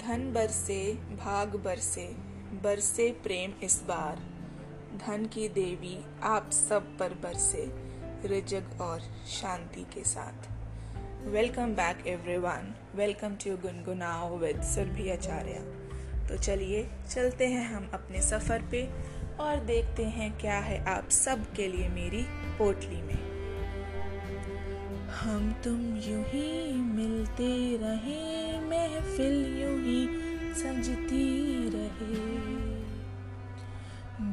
धन बरसे, भाग बरसे बरसे प्रेम इस बार। धन की देवी आप सब पर बरसे, रिजग और शांति के साथ। Welcome back everyone welcome to Gungunao with Surabhi Acharya तो चलिए, चलते हैं हम अपने सफ़र पे और देखते हैं क्या है आप सब के लिए मेरी पोटली में। हम तुम यूँ ही मिलते रहे, महफिल यूँ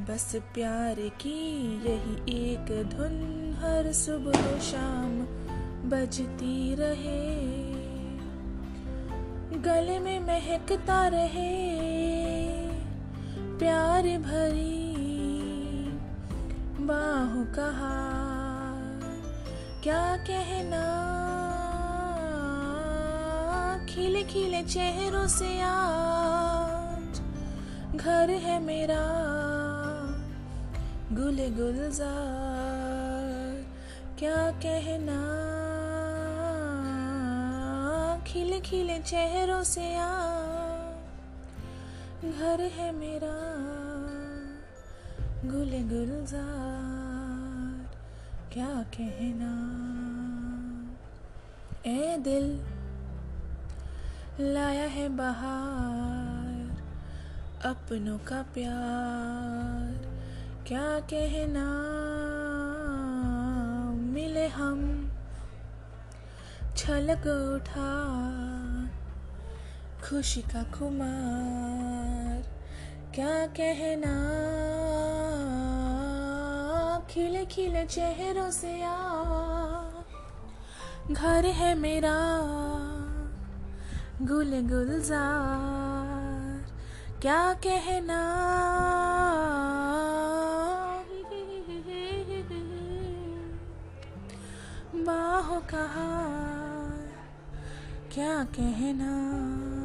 बस प्यार की यही एक धुन हर सुबह शाम बजती रहे। गले में महकता रहे, प्यार भरी बाहों कहा क्या कहना? खिले खिले चेहरों से आज घर है मेरा। गुल गुलजार, क्या कहना? खिले खिले चेहरों से आ घर है मेरा गुल गुलजार, क्या कहना? ए दिल, लाया है बाहर अपनों का प्यार। क्या कहना? मिले हम। छलक उठा। खुशी का खुमार। क्या कहना? खिले खिले चेहरों से आ। घर है मेरा। गुल गुलजार क्या कहना? बाहों कहा क्या कहना?